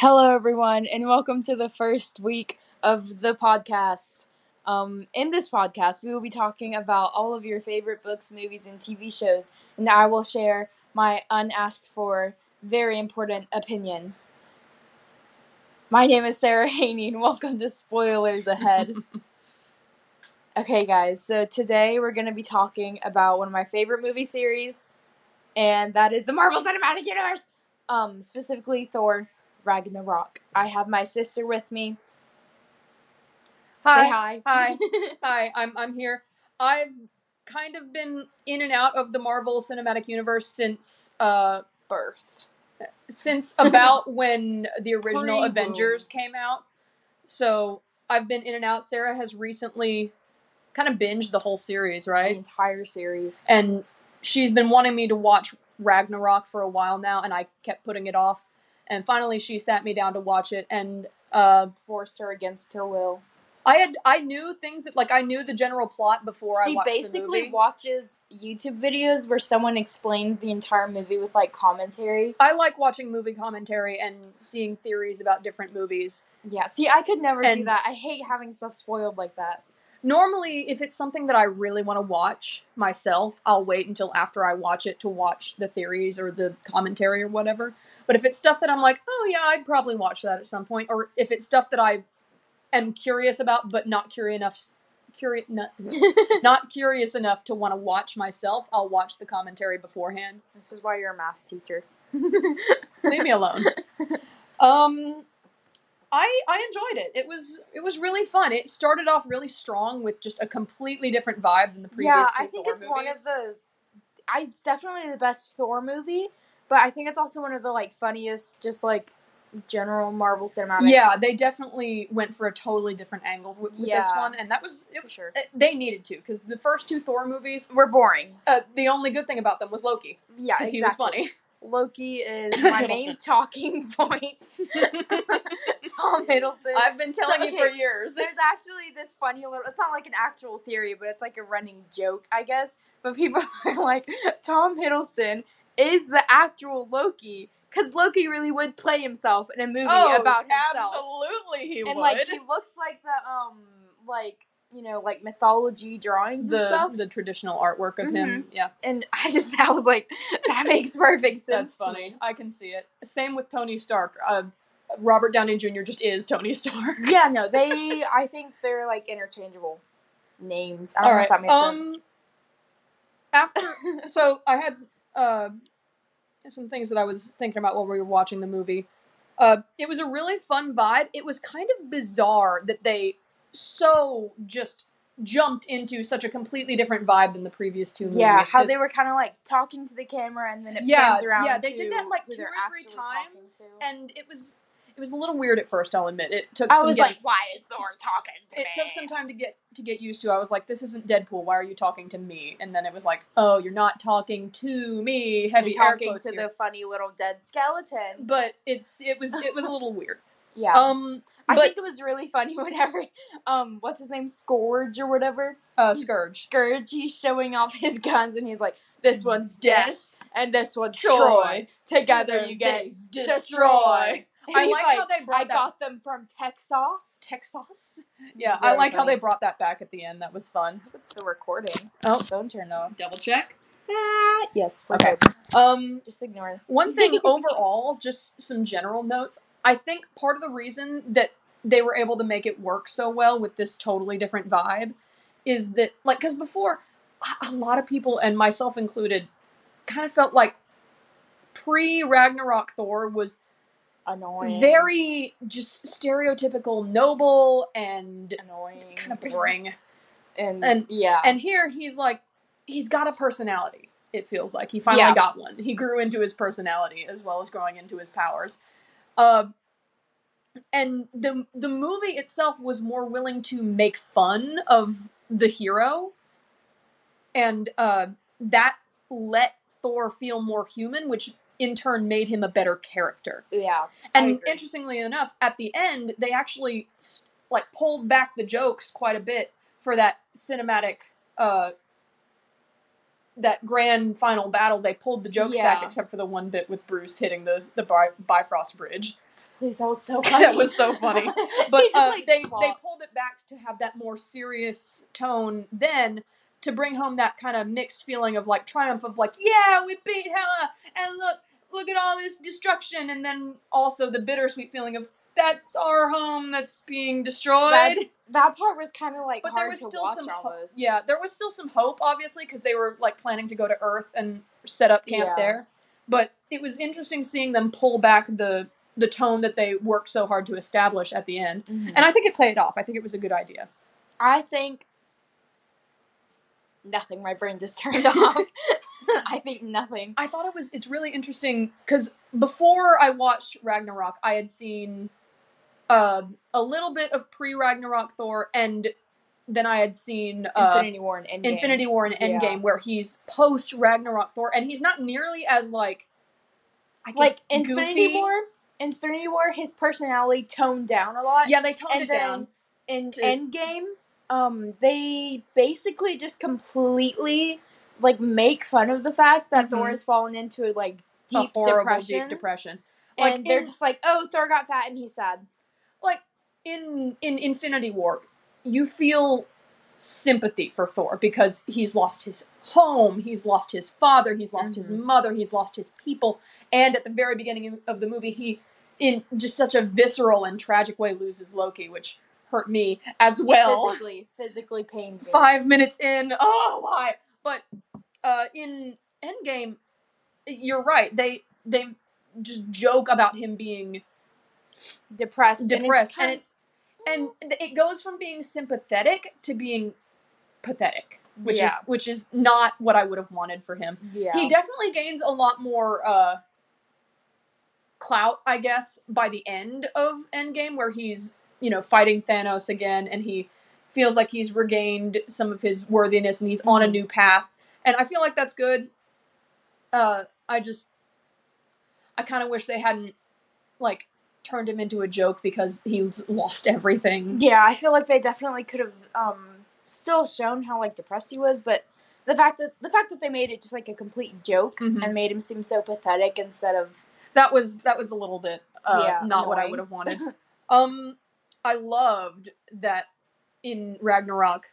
Hello, everyone, and welcome to the first week of the podcast. Um, in this podcast, we will be talking about all of your favorite books, movies, and TV shows, and I will share my unasked for, very important opinion. My name is Sarah Haney, and welcome to Spoilers Ahead. okay, guys, so today we're going to be talking about one of my favorite movie series, and that is the Marvel Cinematic Universe, um, specifically Thor Ragnarok. I have my sister with me. Hi. Say hi. Hi. Hi, I'm I'm here. I've kind of been in and out of the Marvel Cinematic Universe since uh Birth. since about when the original Pre-boom. Avengers came out. So I've been in and out. Sarah has recently kind of binged the whole series, The right? entire series. And she's been wanting me to watch Ragnarok for a while now, and I kept putting it off. And finally, she sat me down to watch it, and uh, Forced her against her will. I had I knew things that like I knew the general plot before I She watched the basically movie. watches YouTube videos where someone explains the entire movie with like commentary. I like watching movie commentary and seeing theories about different movies. Yeah, see, I could never do that. I hate having stuff spoiled like that. Normally, if it's something that I really want to watch myself, I'll wait until after I watch it to watch the theories or the commentary or whatever. But if it's stuff that I'm like, oh yeah, I'd probably watch that at some point, or if it's stuff that I am curious about but not curious enough, curious not, not curious enough to want to watch myself, I'll watch the commentary beforehand. this is why you're a math teacher. Leave me alone. Um, I I enjoyed it. It was it was really fun. It started off really strong with just a completely different vibe than the previous. yeah, I think Thor it's one of the. I, it's definitely the best Thor movie, but I think it's also one of the like funniest, just like general Marvel cinematic. Yeah, they definitely went for a totally different angle with, with this one, and that was it, for sure. it- they needed to because the first two Thor movies, We're boring. uh, the only good thing about them was Loki Yeah, because exactly. he was funny. Loki is my main talking point. Tom Hiddleston. I've been telling you for years. There's actually this funny little. It's not like an actual theory, but it's like a running joke, I guess. But people are like, Tom Hiddleston is the actual Loki because Loki really would play himself in a movie Oh, about himself, absolutely, he and would. And like he looks like the um like you know like mythology drawings and the stuff. the traditional artwork of him, yeah. and I just I was like, that makes perfect sense. That's funny. I can see it. Same with Tony Stark. Uh, Robert Downey Jr. just is Tony Stark. Yeah, no, they. I think they're like interchangeable names. I don't All know right. if that makes um, sense. After, so I had uh, some things that I was thinking about while we were watching the movie. Uh, it was a really fun vibe. It was kind of bizarre that they so just jumped into such a completely different vibe than the previous two movies. Yeah, how they were kind of like talking to the camera and then it yeah, pans around. yeah, they did that like two or three times, and it was it was a little weird at first. I'll admit it took. I some was getting- like, why is Thor talking to me? it me? took some time to get to get used to. I was like, this isn't Deadpool. Why are you talking to me? And then it was like, oh, you're not talking to me. Heavy You're talking to here. the funny little dead skeleton. But it's it was it was a little weird. yeah, Um, I but think it was really funny whenever, um, what's his name, Skurge or whatever, uh, Skurge. Skurge. He's showing off his guns and he's like, this one's Death and this one's Troy. Troy. Together you get They destroy. And I he's like how they brought I that- got them from Texas. Texas. Yeah, I very like how they brought that back at the end. That was fun. It's still recording. Oh. phone turned off. Double check. Ah, Yes. Okay. good. Um, Just ignore. it. One thing overall, just some general notes. I think part of the reason that they were able to make it work so well with this totally different vibe is that, like, because before, a- a lot of people, and myself included, kind of felt like pre Ragnarok Thor was Annoying. very just stereotypical noble and annoying. kind of boring. And, And- yeah. And here he's like, he's got a personality. It feels like he finally Yeah. got one. He grew into his personality as well as growing into his powers. Uh, and the the movie itself was more willing to make fun of the hero, and uh, that let Thor feel more human, which in turn made him a better character. yeah. And interestingly enough, at the end, they actually like pulled back the jokes quite a bit for that cinematic, uh, that grand final battle. They pulled the jokes back, except for the one bit with Bruce hitting the the Bi- Bifrost Bridge. please, that was so funny. that was so funny. But just, uh, like, they they pulled it back to have that more serious tone then to bring home that kind of mixed feeling of like triumph of like yeah we beat Hela and look look at all this destruction and then also the bittersweet feeling of that's our home that's being destroyed. That's, that part was kind of like but there hard was to still watch some ho- yeah there was still some hope obviously because they were like planning to go to Earth and set up camp Yeah. there. But it was interesting seeing them pull back the the tone that they worked so hard to establish at the end. Mhm. And I think it played off. I think it was a good idea. I think nothing. My brain just turned off. I think nothing. I thought it was it's really interesting because before I watched Ragnarok, I had seen uh, a little bit of pre Ragnarok Thor, and then I had seen uh, Infinity War and Endgame. Infinity War and Yeah. Where he's post Ragnarok Thor, and he's not nearly as like I like guess Infinity goofy. War. Infinity War, his personality toned down a lot. Yeah, they toned and it down. in to- Endgame, um, they basically just completely like make fun of the fact that Mhm. Thor has fallen into like A deep horrible depression, deep depression. and Like, they're in- just like, "Oh, Thor got fat and he's sad." like in in Infinity War, you feel sympathy for Thor because he's lost his home, he's lost his father, he's lost his Mhm. mother, he's lost his people, and at the very beginning of the movie, he in just such a visceral and tragic way loses Loki, which hurt me as well. physically, physically pained. me. Five minutes in, oh why? But uh, in Endgame, you're right. They they just joke about him being depressed, depressed, and and it's, and it goes from being sympathetic to being pathetic, which Yeah. is which is not what I would have wanted for him. yeah, He definitely gains a lot more uh, clout, I guess, by the end of Endgame, where he's you know fighting Thanos again, and he feels like he's regained some of his worthiness, and he's on a Mhm. new path, and I feel like that's good. Uh, I just, I kind of wish they hadn't like turned him into a joke because he's lost everything. yeah. I feel like they definitely could have um still shown how like depressed he was, but the fact that the fact that they made it just like a complete joke Mhm. and made him seem so pathetic instead of that was that was a little bit uh, Yeah, not what I would have wanted. um, I loved that in Ragnarok,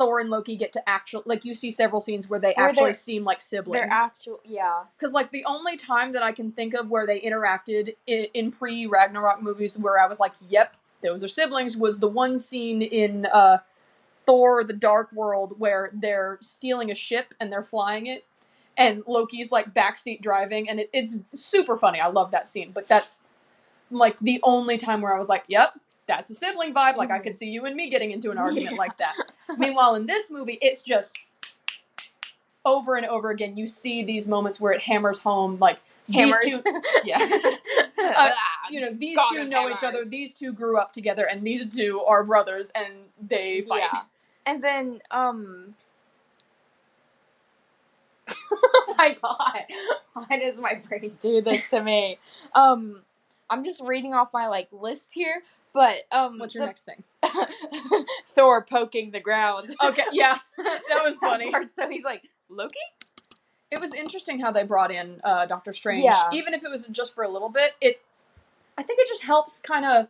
Thor and Loki get to actual like you see several scenes where they Where actually seem like siblings. their actual yeah. Because like the only time that I can think of where they interacted in, in pre Ragnarok movies where I was like, "Yep, those are siblings," was the one scene in uh, Thor: The Dark World where they're stealing a ship and they're flying it, and Loki's like backseat driving, and it, it's super funny. I love that scene, but that's like the only time where I was like, "Yep." That's a sibling vibe. Like I Mhm. could see you and me getting into an argument Yeah. like that. Meanwhile, in this movie, it's just over and over again. You see these moments where it hammers home, like Hammers. these two, yeah, Ah, you know, these God two know each other. These two grew up together, and these two are brothers, and they fight. Yeah. And then um Oh my god. Why does my brain do this to me? Um I'm just reading off my like list here, but um What's your the- next thing? Thor poking the ground. Okay, yeah, that was funny. part, so he's like, Loki? It was interesting how they brought in uh, Doctor Strange, Yeah. even if it was just for a little bit. It, I think it just helps kind of,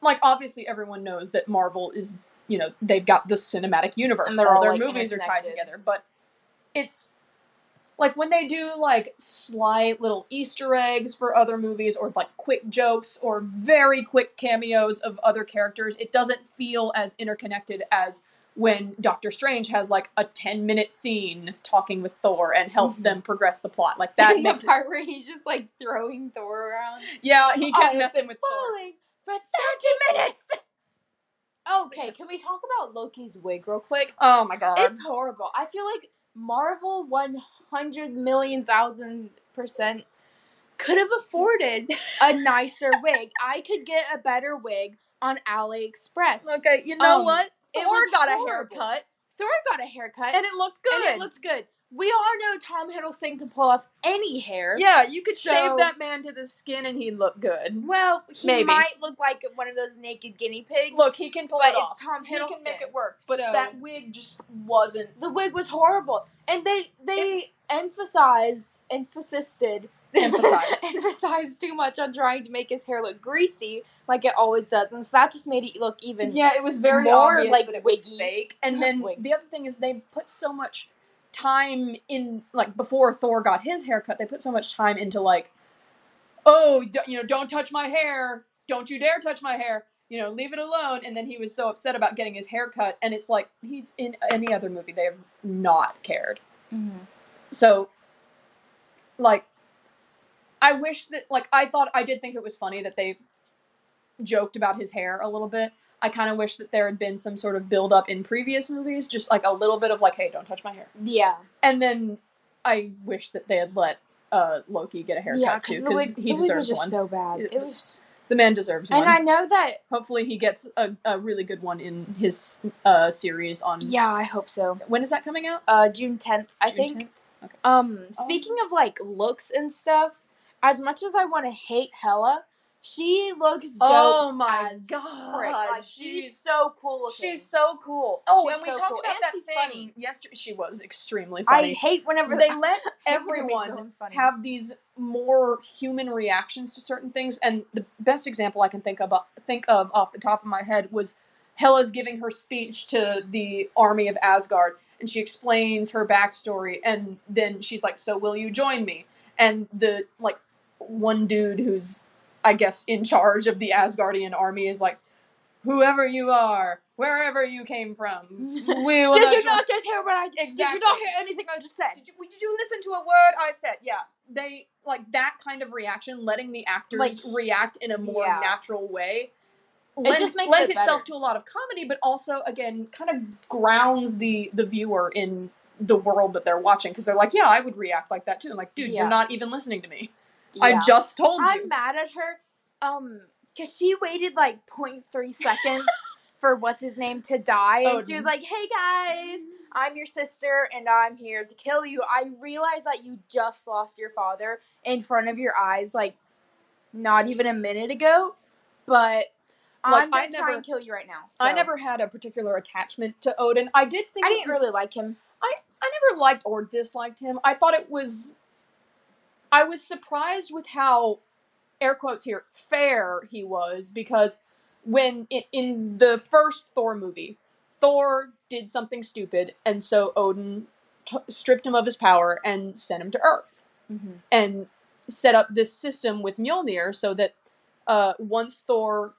like obviously everyone knows that Marvel is, you know, they've got the cinematic universe, And all all, their like, movies are tied together, but it's like when they do like slight little Easter eggs for other movies or like quick jokes or very quick cameos of other characters, it doesn't feel as interconnected as when Doctor Strange has like a 10 minute scene talking with Thor and helps Mhm. them progress the plot. Like that and makes the it, part where he's just like throwing Thor around. Yeah, he kept have messing with Thor. falling for 30 minutes. Okay, can we talk about Loki's wig real quick? Oh my god. It's horrible. I feel like Marvel 100 million thousand percent could have afforded a nicer wig. I could get a better wig on AliExpress. okay, you know Um, what? Thor got a horrible. haircut Thor got a haircut and it looked good. and it looks good. We all know Tom Hiddleston can pull off any hair. Yeah, you could So- shave that man to the skin and he'd look good. Well, he Maybe. might look like one of those naked guinea pigs. Look, he can pull But it it's off. Tom He can make it work. But so- that wig just wasn't. the wig was horrible, and they they emphasized emphasized Emphasized. emphasized too much on trying to make his hair look greasy like it always does, and so that just made it look even. Yeah, it was very more, obvious like, that it was wiggy. fake. And then Wig. the other thing is they put so much time in like before Thor got his haircut, they put so much time into like, oh, d- you know, don't touch my hair, don't you dare touch my hair, you know, leave it alone. And then he was so upset about getting his hair cut, and it's like he's in any other movie they have not cared. Mhm. So, like, I wish that, like, I thought, I did think it was funny that they joked about his hair a little bit. I kind of wish that there had been some sort of build up in previous movies, just like a little bit of, like, hey, don't touch my hair. Yeah, And then I wish that they had let uh, Loki get a haircut yeah, too, because he the wig deserves was just one. so bad. It- It was, the man deserves one. and I know that. Hopefully, he gets a, a really good one in his uh, series on. Yeah, I hope so. When is that coming out? Uh, June tenth, I June think. 10th? Okay. Um, speaking of like looks and stuff, as much as I want to hate Hela, she looks dope. Oh my god! frick. Like she's, so cool looking. She's so cool. Oh, and we so talked cool. about And that she's thing funny. yesterday. She was extremely funny. I hate whenever they let everyone have these more human reactions to certain things, and the best example I can think of think of off the top of my head was Hela's giving her speech to the army of Asgard, and she explains her backstory, and then she's like, "So will you join me?" And the like one dude who's I guess in charge of the Asgardian army is like, "Whoever you are, wherever you came from, we will Did you join- not just hear what I Did Exactly. you not hear anything I just said? did you, did you listen to a word I said? Yeah, they like that kind of reaction, letting the actors Like, react in a more yeah. natural way. It lends- just makes lends it itself to a lot of comedy, but also again kind of grounds the the viewer in the world that they're watching because they're like, yeah, I would react like that too. I'm like, dude, Yeah. you're not even listening to me. I just told you. I'm mad at her. Um, cause she waited like 0.3 seconds for what's his name to die, and she was like, "Hey guys, I'm your sister, and I'm here to kill you." I realized that you just lost your father in front of your eyes, like not even a minute ago. But Like, I'm gonna I try never- and kill you right now. So. I never had a particular attachment to Odin. I did think I didn't was- really like him. I I never liked or disliked him. I thought it was I was surprised with how air quotes here fair he was because when in, in the first Thor movie, Thor did something stupid and so Odin t- stripped him of his power and sent him to Earth and set up this system with Mjolnir so that uh, once Thor,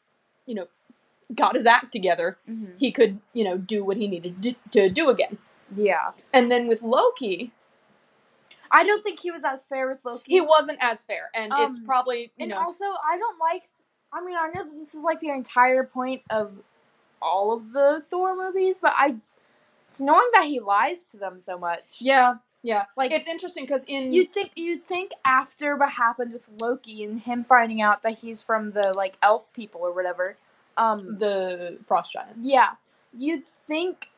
you know, got his act together, Mhm. he could, you know, do what he needed to, to do again. Yeah, And then with Loki, I don't think he was as fair with Loki. he wasn't as fair, and it's Um, probably you And know also, I don't like. I mean, I know that this is like the entire point of all of the Thor movies, but I. It's annoying that he lies to them so much. yeah yeah. Like It's interesting because in you think you'd think after what happened with Loki and him finding out that he's from the like elf people or whatever. Um. the Frost Giants, Yeah, you'd think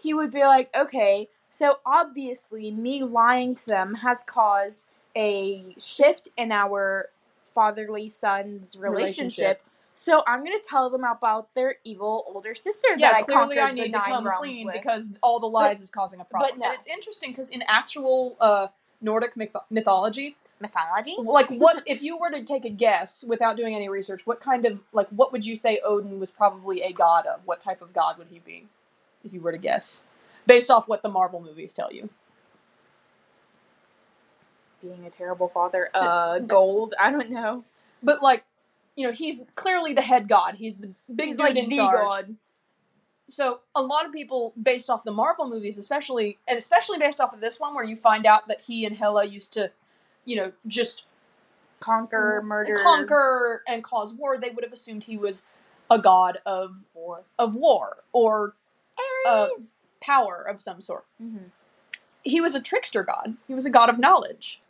he would be like, okay, so obviously me lying to them has caused a shift in our fatherly son's relationship. Relationship. So I'm gonna tell them about their evil older sister yeah. that I clearly, conquered I the need to nine come realms clean with. because all the lies is causing a problem. no. And it's interesting because in actual uh, Nordic myth- mythology, mythology. like what if you were to take a guess without doing any research, what kind of like what would you say Odin was probably a god of? What type of god would he be, if you were to guess, based off what the Marvel movies tell you? Being a terrible father. Uh, gold. I don't know. but like you know he's clearly the head god he's the big He's dude like in the charge god. so a lot of people based off the marvel movies especially and especially based off of this one where you find out that he and hela used to you know just Conquer, murder, conquer and cause war they would have assumed he was a god of war. of war or uh. Power of some sort Mhm. he was a trickster god he was a god of knowledge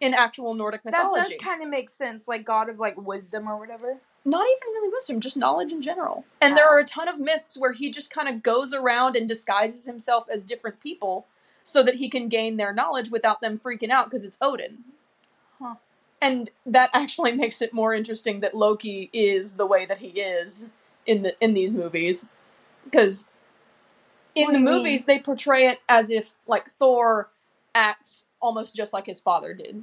in actual nordic mythology. That does kind of make sense, like god of like wisdom or whatever. not even really wisdom, just knowledge in general. And there Oh. are a ton of myths where he just kind of goes around and disguises himself as different people so that he can gain their knowledge without them freaking out because it's Odin. Huh. And that actually makes it more interesting that Loki is the way that he is in the in these movies because in the movies they portray it as if like Thor acts almost just like his father did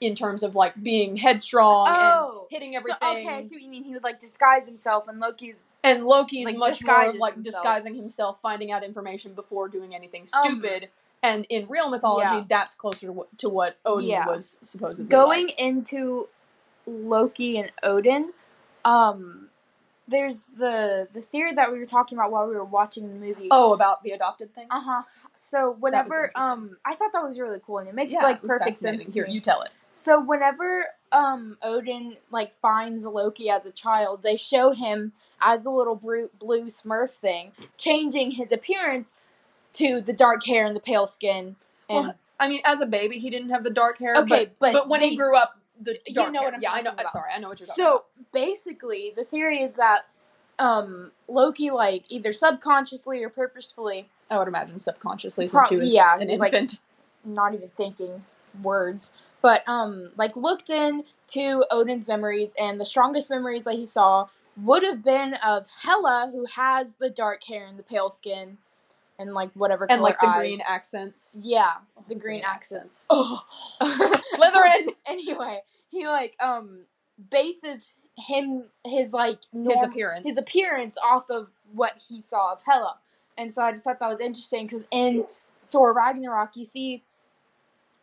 in terms of like being headstrong Oh, and hitting So, everything okay, I see what you mean. He would like disguise himself, and Loki's and Loki's like, much more of, like himself. disguising himself finding out information before doing anything Um, stupid and in real mythology yeah. that's closer to what, to what Odin Yeah. was supposedly going like. into Loki and Odin. Um, there's the the theory that we were talking about while we were watching the movie. oh about the adopted thing Uh huh. So whenever um, I thought that was really cool, and it makes yeah like perfect sense. here you tell it So whenever um Odin like finds Loki as a child, they show him as a little blue, blue Smurf thing, changing his appearance to the dark hair and the pale skin. And Well, I mean as a baby he didn't have the dark hair Okay, but, but but when they- he grew up the You know hair. what I'm yeah I know about. sorry I know what you're talking so about basically, the theory is that um Loki like either subconsciously or purposefully, I would imagine subconsciously Pro- since he was yeah, an was, like, infant not even thinking words, but um like looked into Odin's memories and the strongest memories that he saw would have been of Hela who has the dark hair and the pale skin and like whatever and like the eyes. green accents yeah, the green accents. oh Slytherin anyway, he like um bases him his like norm- his appearance his appearance off of what he saw of Hela. And so I just thought that was interesting because in Thor Ragnarok, you see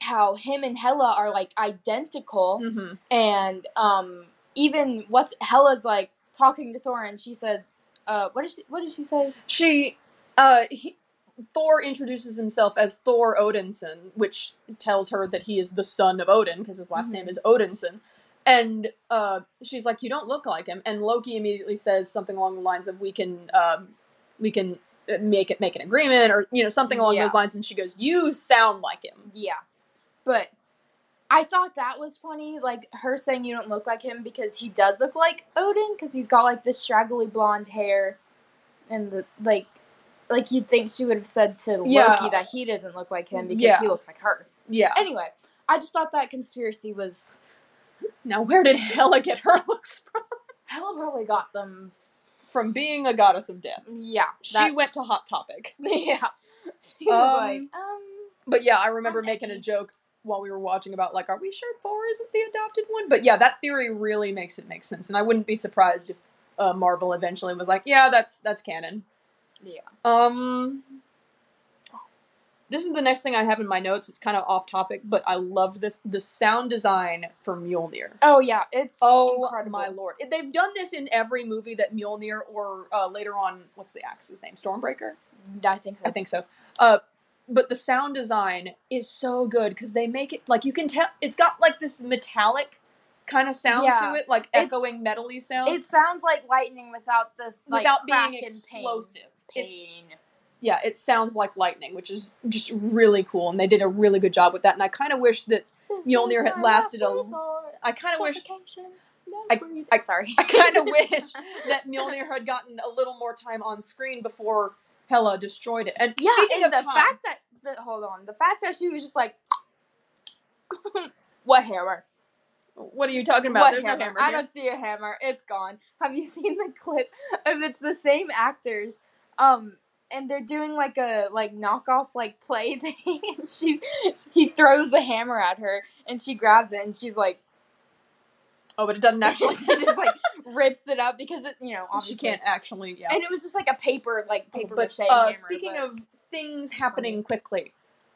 how him and Hela are like identical, hmm and um, even what's Hela's like talking to Thor, and she says, uh, what did she, what did she say? she uh he, thor introduces himself as thor odinson which tells her that he is the son of odin because his last Mhm. name is odinson and uh she's like you don't look like him and loki immediately says something along the lines of we can um we can uh, make it make an agreement or you know something along Yeah. those lines and she goes you sound like him Yeah, but I thought that was funny, like her saying you don't look like him because he does look like Odin because he's got like this straggly blonde hair, and the like, like you'd think she would have said to Yeah. Loki that he doesn't look like him because Yeah. he looks like her. yeah Anyway, I just thought that conspiracy was now where did hela get her looks from Hela probably got them. from being a goddess of death Yeah, she went to hot topic yeah. She was Um, like, um, But yeah, I remember making a joke while we were watching about like, are we sure Thor isn't the adopted one? But yeah, that theory really makes it make sense, and I wouldn't be surprised if uh, Marvel eventually was like, yeah, that's that's canon. Yeah. Um, this is the next thing I have in my notes. It's kind of off topic, but I love this the sound design for Mjolnir. Oh yeah, it's Oh incredible. my lord! They've done this in every movie that Mjolnir or uh, later on, what's the axe's name? Stormbreaker. I think so. I think so. Uh, but the sound design is so good because they make it like you can tell it's got like this metallic kind of sound Yeah. to it, like It's- echoing metally sound. It sounds like lightning without the like, without being explosive. Pain. It's yeah, it sounds like lightning, which is just really cool, and they did a really good job with that. And I kind of wish that Mjolnir had lasted a- I kind of wish I- I- sorry. I kind of wish that Mjolnir had gotten a little more time on screen before Hela destroyed it. And Yeah, speaking and of the time, fact that the hold on, the fact that she was just like, what hammer? what are you talking about? what There's hammer? no hammer. I don't see a hammer. It's gone. Have you seen the clip of it's the same actors? Um, and they're doing like a like knockoff like play thing, and she's he throws the hammer at her, and she grabs it, and she's like, Oh, but it doesn't actually. she just like rips it up because it you know obviously she can't actually. Yeah. And it was just like a paper like paper but mache uh, hammer. speaking but- of things happening quickly,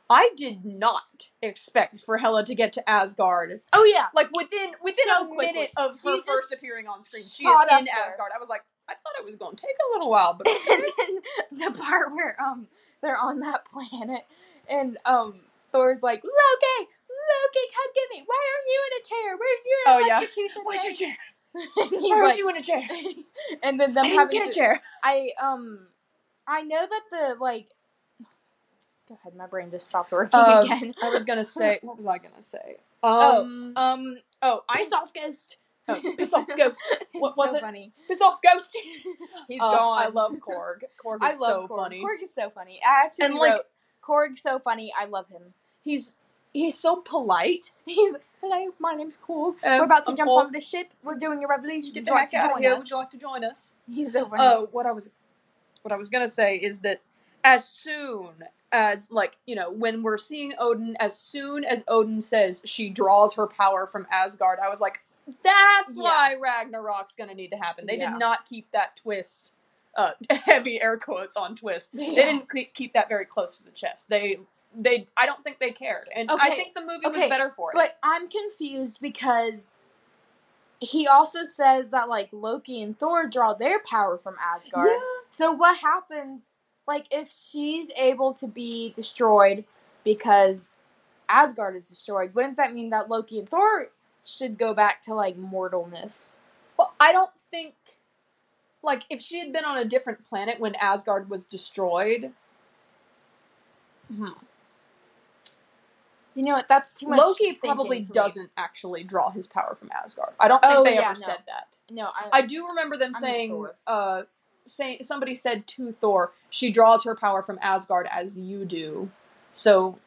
I did not expect for Hela to get to Asgard oh yeah, like within within So a quickly. minute of She her first appearing on screen. She is in there. Asgard. I was like, I thought it was going to take a little while, but and then the part where um they're on that planet and um Thor's like Loki, Loki, come get me. Why aren't you in a chair? Where's your Oh, yeah. where's your chair? Why aren't like, you in a chair? and then them I having get a chair. I um, I know that the like. Go ahead, my brain just stopped working Um, again. I was gonna say, what was I gonna say? Oh, Um, Um, oh, I off, ghost. Oh, piss off, ghost. What was so it? Funny. piss off, ghost. He's Uh, gone. I love Korg. Korg is I love so Korg. funny. Korg is so funny. I actually And, like, wrote Korg's so funny. I love him. He's he's so polite. He's hello. My name's Korg. Um, We're about to I'm jump Korg. on the ship. We're doing a revolution. Get Would you like to out join here. us? Would you like to join us? He's so funny. Oh, what I was what I was gonna say is that as soon as like, you know, when we're seeing Odin, as soon as Odin says she draws her power from Asgard, I was like, that's Yeah. why Ragnarok's gonna need to happen. They Yeah. did not keep that twist uh heavy air quotes on twist. They didn't keep that very close to the chest. They they I don't think they cared. And I think the movie okay, was better for it. But I'm confused because he also says that like Loki and Thor draw their power from Asgard. Yeah. So what happens like if she's able to be destroyed because Asgard is destroyed, wouldn't that mean that Loki and Thor should go back to like mortalness? Well, I don't think like if she had been on a different planet when Asgard was destroyed. Hmm. You know what? That's too much. Loki probably doesn't actually draw his power from Asgard. I don't think Oh, they yeah, ever no. said that. No, I, I do remember them I meant saying uh saying somebody said to Thor, she draws her power from Asgard as you do. So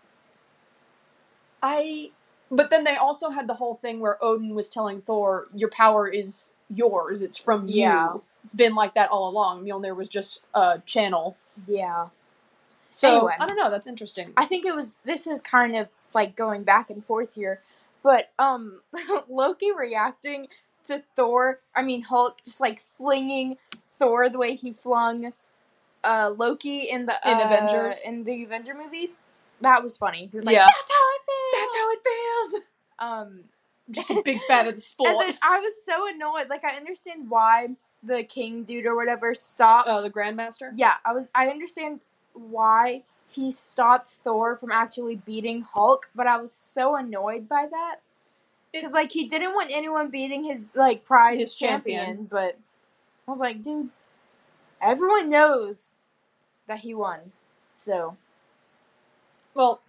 I but then they also had the whole thing where Odin was telling Thor, Your power is yours, it's from Yeah. you. It's been like that all along. Mjolnir was just a channel. yeah. So Anyway. I don't know, that's interesting. I think it was this is kind of like going back and forth here, but um Loki reacting to Thor, I mean Hulk just like flinging Thor the way he flung uh Loki in the In uh, Avengers? in the Avenger movie. That was funny. He was like, Yeah. "That's how it feels." That's how it feels. Um Just a big fan of the sport. and then I was so annoyed. Like I understand why the king dude or whatever stopped. uh, the Grandmaster? Yeah, I was. I understand why he stopped Thor from actually beating Hulk, but I was so annoyed by that because like he didn't want anyone beating his like prize His champion, champion. But I was like, dude, everyone knows that he won, so well,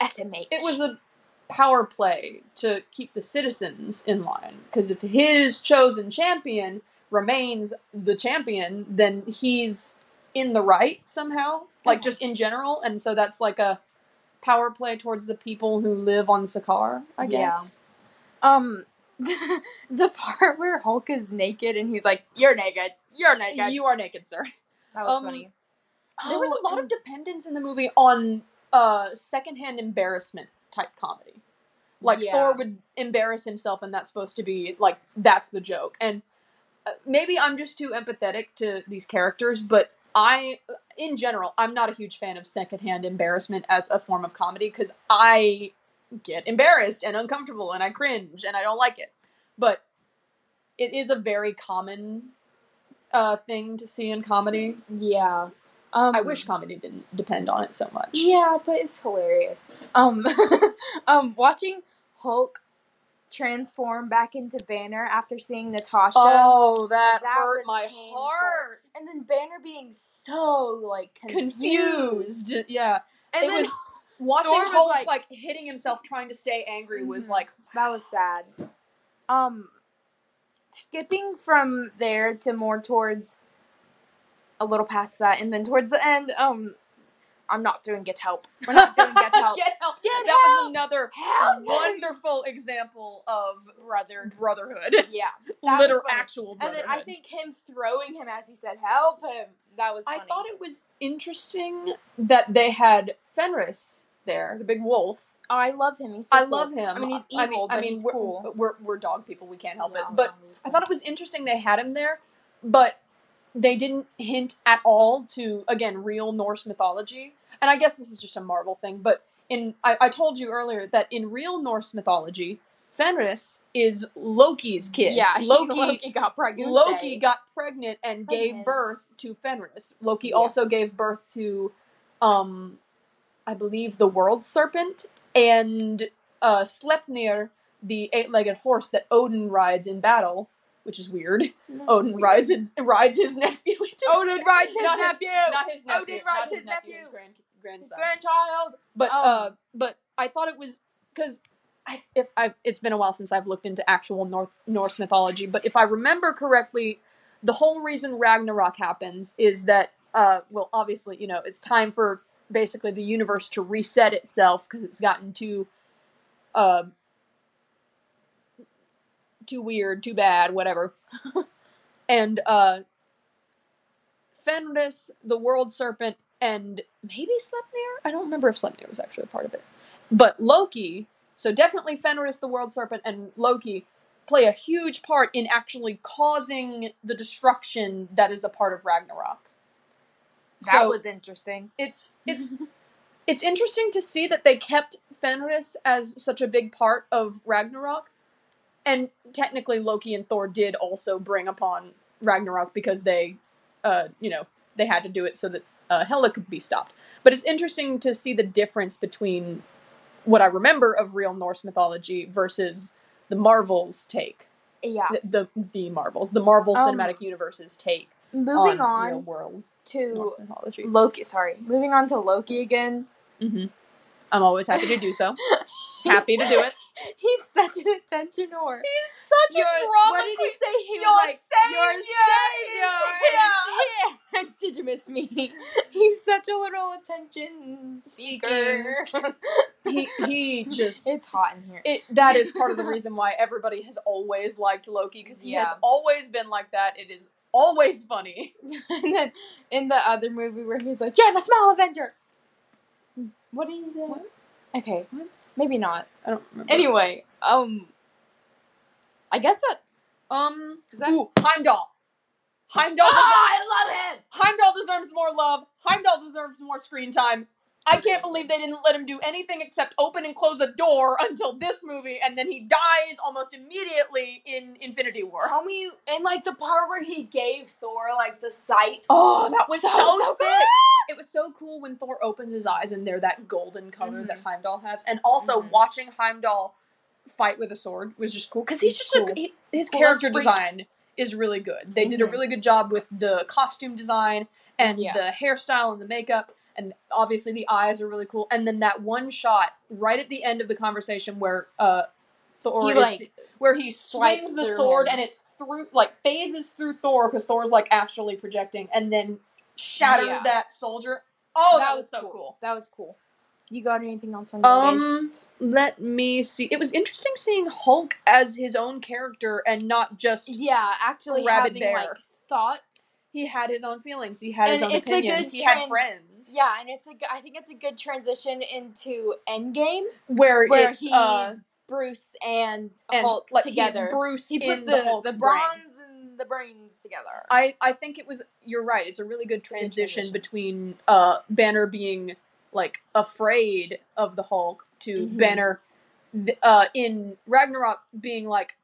SMH. it was a power play to keep the citizens in line because if his chosen champion remains the champion then he's in the right somehow like just in general and so that's like a power play towards the people who live on Sakaar i guess. Yeah. um the part where Hulk is naked and he's like, "You're naked, you're naked." you are naked sir that was um, funny. there was a lot of dependence in the movie on uh secondhand embarrassment type comedy like Yeah. thor would embarrass himself and that's supposed to be like that's the joke and uh, maybe i'm just too empathetic to these characters but i in general i'm not a huge fan of secondhand embarrassment as a form of comedy because i get embarrassed and uncomfortable and i cringe and i don't like it but it is a very common uh, thing to see in comedy yeah. Um, I wish comedy didn't depend on it so much. Yeah, but it's hilarious. Um, um, watching Hulk transform back into Banner after seeing Natasha, Oh, that, That hurt my painful. heart. and then Banner being so like confused, Confused. Yeah. and it then was watching Thor was Hulk like- like, hitting himself trying to stay angry was Mhm. like that was sad. Um, skipping from there to more towards a little past that, and then towards the end, um, I'm not doing Get Help. We're not doing Get Help. Get help. Get that was another Help! wonderful example of brother. brotherhood. Yeah, that Literal was funny. actual And then I think him throwing him as he said, "Help him." That was I thought it was interesting that they had Fenris there, the big wolf. oh, I love him. He's so I cool. love him. I mean, he's I evil, I but he's we're, cool. We're, we're dog people. We can't help Yeah, it. But. I thought it was interesting they had him there, but they didn't hint at all to again real Norse mythology. And I guess this is just a Marvel thing, but in I, I told you earlier that in real Norse mythology, Fenris is Loki's kid. Yeah, Loki Loki got pregnant. Loki got pregnant and gave birth to Fenris. Loki Yeah. also gave birth to, um, I believe the World Serpent and uh, Sleipnir, the eight-legged horse that Odin rides in battle, which is weird. That's Odin weird. rides his, rides his nephew. into- Odin rides his Not nephew. not his nephew. Odin rides his his nephew. nephew. His grand, his grandchild. But Um, uh, but I thought it was because I if I it's been a while since I've looked into actual North Norse mythology, but if I remember correctly, the whole reason Ragnarok happens is that uh well obviously you know it's time for basically the universe to reset itself because it's gotten too uh too weird, too bad, whatever. and uh Fenris, the world serpent, and maybe Sleipnir? I don't remember if Sleipnir was actually a part of it. But Loki, so definitely Fenris, the world serpent, and Loki play a huge part in actually causing the destruction that is a part of Ragnarok. That So- was interesting. it's it's it's interesting to see that they kept Fenris as such a big part of Ragnarok, and technically Loki and Thor did also bring upon Ragnarok because they, uh, you know, they had to do it so that uh, Hela could be stopped. But it's interesting to see the difference between what I remember of real Norse mythology versus the Marvels take Yeah. the the, the Marvels, the Marvel Um, Cinematic Universe's take Moving on, real world to. Loki. Sorry, moving on to Loki again. hmm I'm always happy to do so. Happy to do it. He's such an attention whore. He's such Your- what did he say? He Your was like, "Your savior is here." Did you miss me? He's such a little attention seeker. He he just it's hot in here. it that is part of the reason why everybody has always liked Loki because he has always been like that. It is always funny. and then in the other movie where he's like, "You're the small Avenger." What did you say? What? Okay, What? Maybe not. I don't remember. Anyway, um, I guess that. um, Is that- ooh, Heimdall. Heimdall. Oh, deserves- I love him. Heimdall deserves more love. Heimdall deserves more screen time. I can't believe they didn't let him do anything except open and close a door until this movie, and then he dies almost immediately in Infinity War. Tell me, and like the part where he gave Thor like the sight. Oh, that was so, was so sick! good. It was so cool when Thor opens his eyes and they're that golden color Mhm. that Heimdall has, and also Mhm. watching Heimdall fight with a sword was just cool because he's just cool. a he, his Cool character design is really good. They did a Mhm. really good job with the costume design and Yeah. the hairstyle and the makeup. And obviously the eyes are really cool. And then that one shot right at the end of the conversation where uh Thor He is like where he swings the sword him. and it's through like phases through Thor because Thor's like astrally projecting and then shatters Yeah. that soldier. Oh, that, was, so cool. That was cool. You got anything else on your Um, list? Let me see. It was interesting seeing Hulk as his own character and not just Yeah, actually Rabid having Bear. like thoughts. he had his own feelings. He had his own it's opinions. He had friends. Yeah, and it's a. I think it's a good transition into Endgame, where, where it's he's uh, Bruce and, and Hulk like together. He's Bruce he in put the, the the bronze and the brains together. I I think it was. You're right. It's a really good transition, transition. between uh Banner being like afraid of the Hulk to Mhm. Banner th- uh in Ragnarok being like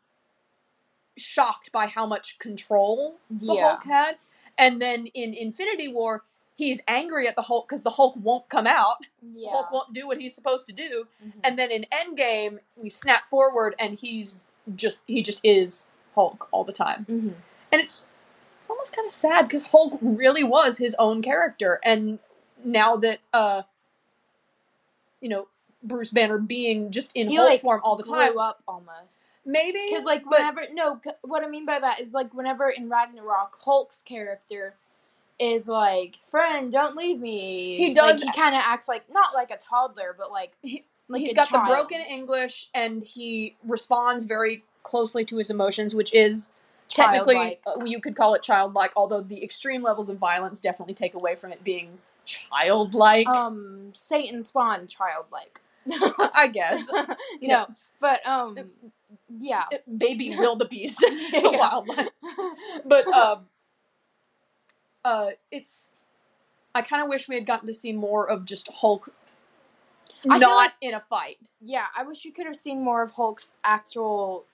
shocked by how much control the Yeah. Hulk had, and then in Infinity War he's angry at the Hulk because the Hulk won't come out. yeah. Hulk won't do what he's supposed to do, Mhm. and then in Endgame we snap forward and he's just he just is Hulk all the time Mhm. and it's it's almost kind of sad because Hulk really was his own character, and now that uh, you know Bruce Banner being just in He, Hulk like, form all the time, Grew up almost. maybe Because like but- whenever no, c- what I mean by that is like whenever in Ragnarok Hulk's character is like, "Friend, don't leave me." He does- Like, he kind of acts like not like a toddler, but like He- like he's got child. the broken English, and he responds very closely to his emotions, which is technically uh, you could call it childlike. Although the extreme levels of violence definitely take away from it being childlike. um Satan spawn childlike. I guess no, know. but um yeah. baby wildebeest, Yeah. wildlife. but um uh it's I kind of wish we had gotten to see more of just Hulk I not like- in a fight. yeah, I wish you could have seen more of Hulk's actual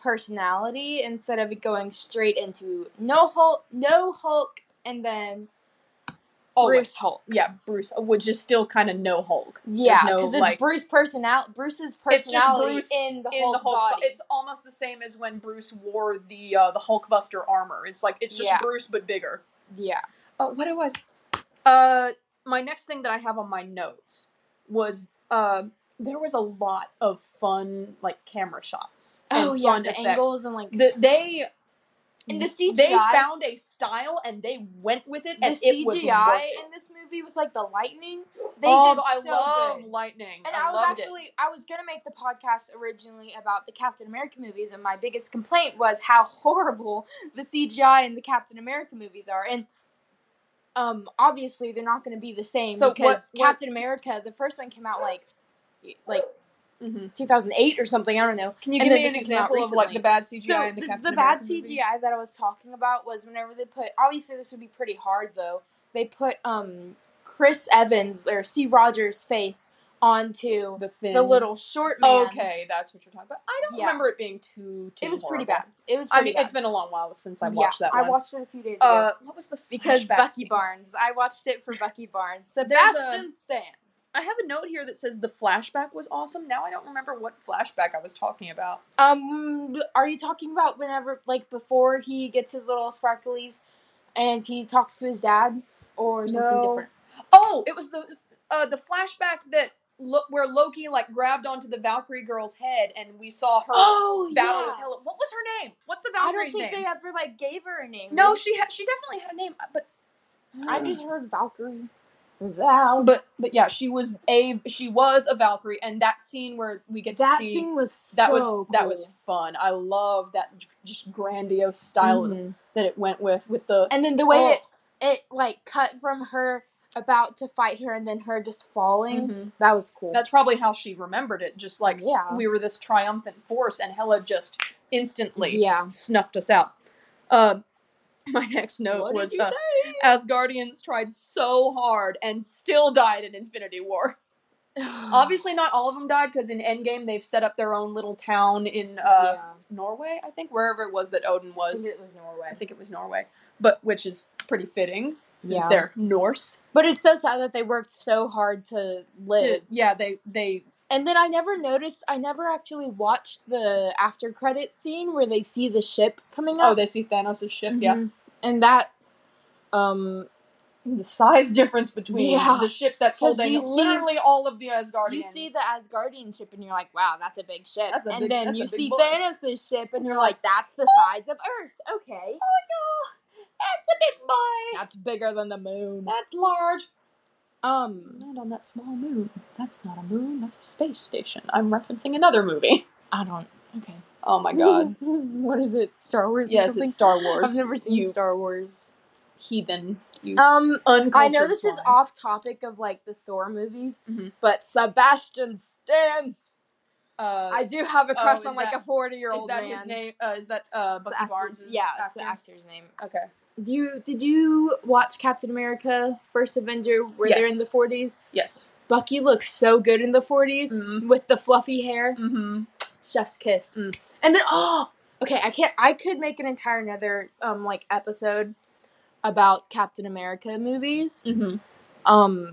personality instead of going straight into no Hulk, no Hulk, and then Always. Bruce Hulk. Yeah, Bruce, which is still kind of no Hulk. Yeah, no, because it's like- Bruce personal Bruce's It's just personality Bruce in the in Hulk the Hulk's body. It's almost the same as when Bruce wore the uh, the Hulkbuster armor. It's like it's just Yeah. Bruce but bigger. yeah, Uh, what it was? Uh, my next thing that I have on my notes was uh, there was a lot of fun like camera shots. and oh yeah, fun the effects. angles and like The, they And the They found a style and they went with it, the and it was CGI it. in this movie with like the lightning, they oh, did I so love good. lightning. And I, I, was actually I was gonna make the podcast originally about the Captain America movies, and my biggest complaint was how horrible the CGI in the Captain America movies are. And um, obviously they're not gonna be the same So because what- Captain America, the first one came out like like. Mhm. 2008 or something. I don't know. Can you And give me an this one came out example of like the bad CGI so in the, the, Captain the bad America movies? CGI that I was talking about was whenever they put obviously this would be pretty hard though. They put um Chris Evans or Steve Rogers' face onto The the little short man. Okay, that's what you're talking about. I don't Yeah. remember it being too. too It was pretty bad. It was. I mean, bad. it's been a long while since I Yeah, watched that I watched it a few days ago. uh, what was the because Bucky scene? Barnes. I watched it for Bucky Barnes. Sebastian a- Stan. I have a note here that says the flashback was awesome. Now I don't remember what flashback I was talking about. Um, are you talking about whenever, like, before he gets his little sparklies, and he talks to his dad, or something No. different? Oh, it was the uh, the flashback that lo- where Loki like grabbed onto the Valkyrie girl's head and we saw her Oh battle yeah. with Hela. What was her name? What's the Valkyrie girl? I don't think name? they ever like gave her a name. no, she had she definitely had a name, but I just heard Valkyrie. Val. but but yeah, she was a she was a Valkyrie, and that scene where we get that to see scene was that so was that was fun. I love that just grandiose style Mhm. that it went with with the And then the way Oh. it it like cut from her about to fight her and then her just falling. Mhm. That was cool. That's probably how she remembered it. Just like yeah. we were this triumphant force, and Hela just instantly yeah. snuffed us out. Uh, my next note What was did you uh, say? Asgardians tried so hard and still died in Infinity War. Obviously, not all of them died because in Endgame they've set up their own little town in uh, yeah. Norway, I think, wherever it was that Odin was. it was Norway. I think it was Norway, but which is pretty fitting since Yeah. they're Norse. But it's so sad that they worked so hard to live. To, yeah, they they And then I never noticed. I never actually watched the after credit scene where they see the ship coming up. oh they see Thanos' ship. Yeah, Mhm. And that, um, the size difference between Yeah. the ship that's holding you see- literally all of the Asgardians. you see the Asgardian ship and you're like, wow, that's a big ship. That's a and big- then you see. Thanos' ship and you're like, that's the size of Earth. Okay, Oh no, That's a big boy. that's bigger than the moon. That's large. Um, Not on that small moon. That's not a moon. That's a space station. I'm referencing another movie. I don't. Okay. Oh my god. what is it? Star Wars? or yes, something? it's Star Wars. I've never seen you Star Wars. Heathen. Um, uncultured I know this is off topic of like the Thor movies, Mhm. but Sebastian Stan. Uh, I do have a oh, crush is on like that- a forty year is old that man. his name? Uh, is that uh, Bucky actor- Barnes? Yeah, it's the actor's name. Okay. Do you did you watch Captain America: First Avenger where they're in the forties? Yes. Bucky looks so good in the 40s Mhm. with the fluffy hair. Mm-hmm. Chef's kiss. Mm. And then oh, okay, I can't. I could make an entire another um like episode about Captain America movies. Mm-hmm. Um,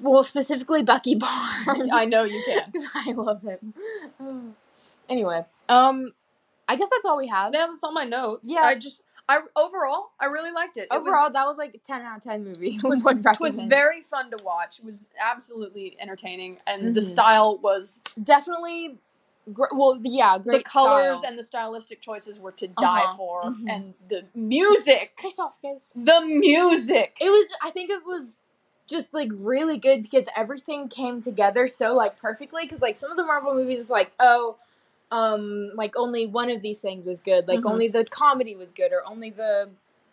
well, specifically Bucky Barnes. I know you can. because I love him. anyway, um, I guess that's all we have. Yeah, that's all my notes. Yeah. I just, I overall, I really liked it. It was- Overall, that was like a ten out of ten movie. it was, it was very fun to watch. It was absolutely entertaining, and the Mhm. style was definitely. Well, yeah, the colors style. and the stylistic choices were to die Uh-huh. for, Mhm. and the music, piss off, ghost. the music. It was. I think it was just like really good because everything came together so like perfectly. Because like some of the Marvel movies, is like oh, um, like only one of these things was good. Like Mhm. only the comedy was good, or only the,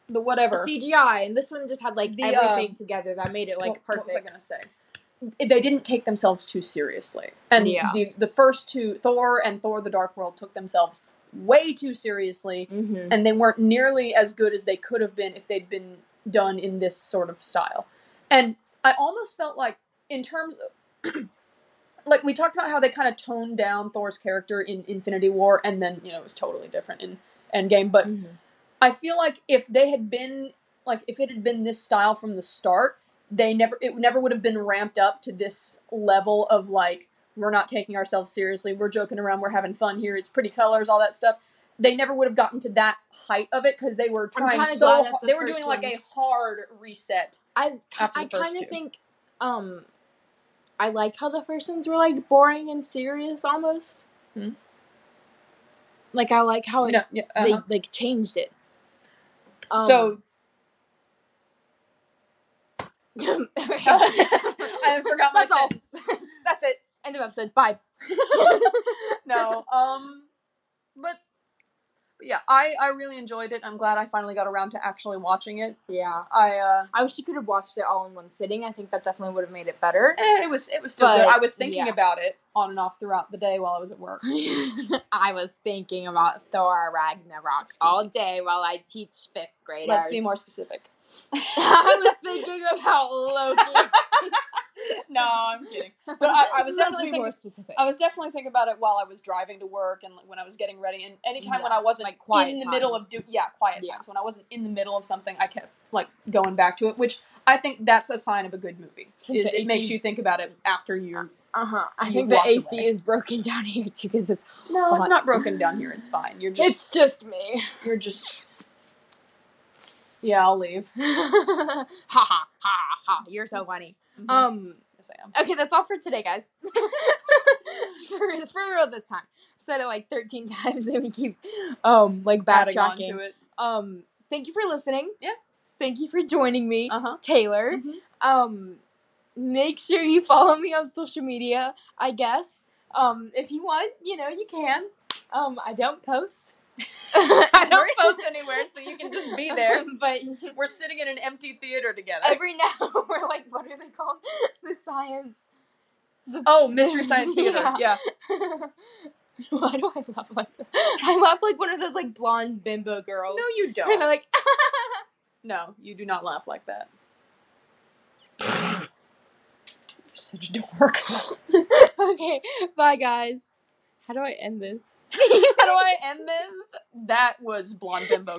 the whatever. the CGI. And this one just had like The, everything together that made it like what, what was I perfect. gonna say? They didn't take themselves too seriously, and Yeah. the the first two, Thor and Thor: The Dark World, took themselves way too seriously, Mm-hmm. and they weren't nearly as good as they could have been if they'd been done in this sort of style. And I almost felt like, in terms of, like we talked about how they kind of toned down Thor's character in Infinity War, and then you know it was totally different in Endgame. But Mm-hmm. I feel like if they had been like if it had been this style from the start, they never it never would have been ramped up to this level of like we're not taking ourselves seriously, we're joking around, we're having fun here, it's pretty colors, all that stuff. They never would have gotten to that height of it because they were trying so hard. the They were doing like a hard reset. I I kind of think um I like how the first ones were like boring and serious almost. Hmm. Like I like how it, No, yeah, they uh-huh. like changed it. Um, so I forgot my That's all. sentence. That's it. End of episode. Bye. no, um, but, but yeah, I I really enjoyed it. I'm glad I finally got around to actually watching it. Yeah. I uh, I wish you could have watched it all in one sitting. I think that definitely would have made it better. eh, it was it was still But, good. I was thinking yeah. about it on and off throughout the day while I was at work. I was thinking about Thor Ragnarok all day while I teach fifth graders. Let's be more specific. I was thinking about Loki. no, I'm kidding. But I, I was Let's definitely be thinking, more specific. I was definitely thinking about it while I was driving to work and when I was getting ready, and anytime when I wasn't like quiet in the middle of do yeah quiet Yeah. times when I wasn't in the middle of something, I kept like going back to it, which I think that's a sign of a good movie. Is it makes you think about it after you're. Uh huh. I think the AC away. is broken down here too because it's No, it's not broken down here. It's fine. You're just it's just me. you're just yeah. I'll leave. ha ha ha ha. You're so funny. Mhm. Um. yes, I am. Okay, that's all for today, guys. for for real this time. I've said it like 13 times, and we keep um like backtracking. to it. Um. Thank you for listening. Yeah. Thank you for joining me, Uh huh. Taylor. Um. Make sure you follow me on social media. I guess. Um. If you want, you know, you can. Um. I don't post. I don't post anywhere, so you can just be there. but We're sitting in an empty theater together. every now we're like, what are they called? The science. The oh, Mystery Science Theater. Yeah. Yeah. Why do I laugh like that? I laugh like one of those like blonde bimbo girls. No, you don't. they're like, No, you do not laugh like that. You're such a dork. okay, bye guys. How do I end this? How do I end this? That was Blonde Bimbo